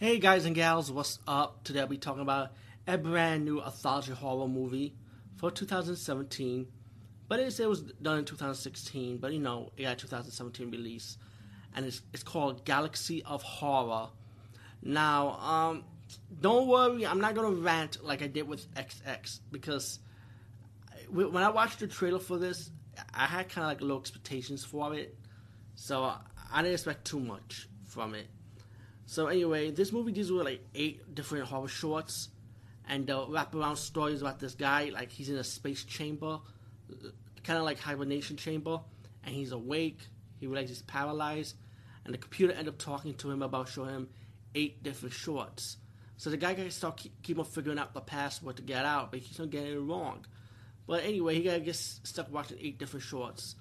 Hey guys and gals, what's up? Today I'll be talking about a brand new anthology horror movie for 2017. But it it was done in 2016, but you know, it got 2017 release. And it's, it's called Galaxy of Horror. Now, um, don't worry, I'm not gonna rant like I did with XX because when I watched the trailer for this, I had kind of like low expectations for it. So I didn't expect too much from it. So anyway, this movie deals with like eight different horror shorts, and the wraparound stories about this guy. Like he's in a space chamber, kind of like hibernation chamber, and he's awake. He realizes he's paralyzed, and the computer end up talking to him about showing him eight different shorts. So the guy got to start keep, on figuring out the password to get out, but he keeps on getting it wrong. But anyway, he gotta get stuck watching eight different shorts.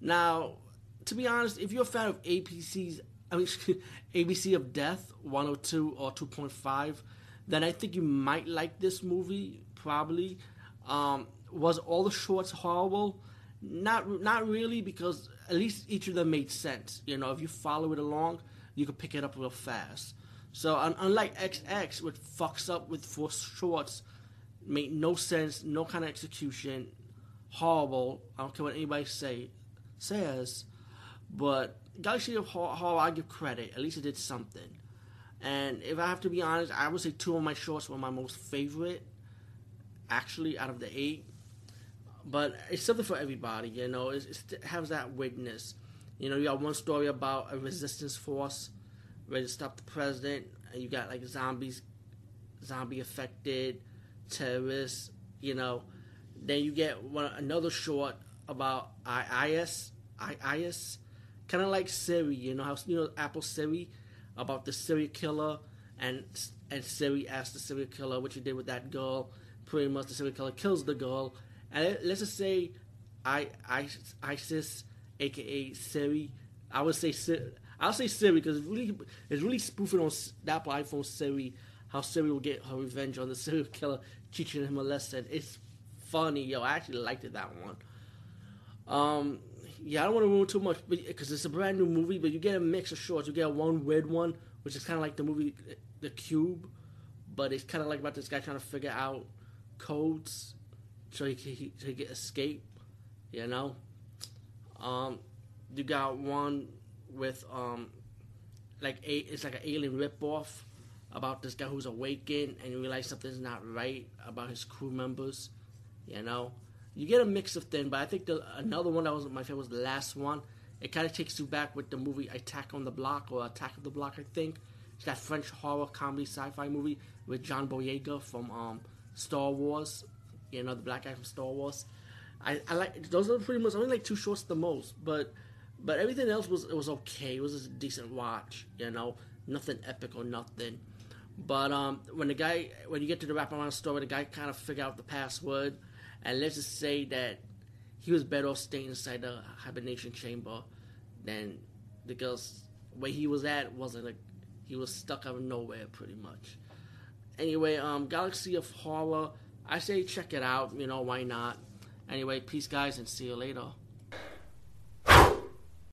Now, to be honest, if you're a fan of APC's I mean, ABC of Death 102 or 2.5, then I think you might like this movie. Probably. Um, was all the shorts horrible? Not, not really, because at least each of them made sense. You know, if you follow it along, you can pick it up real fast. So, un- unlike XX, which fucks up with four shorts, made no sense, no kind of execution, horrible. I don't care what anybody say says, but Galaxy of Horror, I give credit. At least it did something. And if I have to be honest, I would say two of my shorts were my most favorite, actually, out of the eight. But it's something for everybody, you know. It's, it has that witness. You know, you got one story about a resistance force ready to stop the president, and you got like zombies, zombie affected, terrorists. You know, then you get one another short about IS, IS, kind of like Siri. You know how you know Apple Siri about the serial killer, and and Siri asked the serial killer what you did with that girl. Pretty much, the serial killer kills the girl, and let's just say, I, I Iris, aka Siri. I would say I'll say Siri because it's really it's really spoofing on that iPhone Siri. How Siri will get her revenge on the serial killer, teaching him a lesson. It's funny, yo. I actually liked it that one. Um, yeah, I don't want to ruin too much because it's a brand new movie, but you get a mix of shorts. You get one weird one, which is kind of like the movie The Cube, but it's kind of like about this guy trying to figure out codes so he can, he, he escape, you know? Um, you got one with, um, like, a, it's like an alien ripoff about this guy who's awakened and you realize something's not right about his crew members, you know? You get a mix of things, but I think the another one that was my favorite was the last one. It kind of takes you back with the movie Attack on the Block or Attack of the Block, I think. It's that French horror comedy sci-fi movie with John Boyega from um, Star Wars. You know, the black guy from Star Wars. I, I like those are pretty much only like two shorts the most, but but everything else was it was okay. It was a decent watch. You know, nothing epic or nothing. But um, when the guy when you get to the wraparound story, the guy kind of figure out the password and let's just say that he was better off staying inside the hibernation chamber than the girls where he was at wasn't like he was stuck out of nowhere pretty much. Anyway, um, Galaxy of Horror, I say check it out. You know why not? Anyway, peace, guys, and see you later.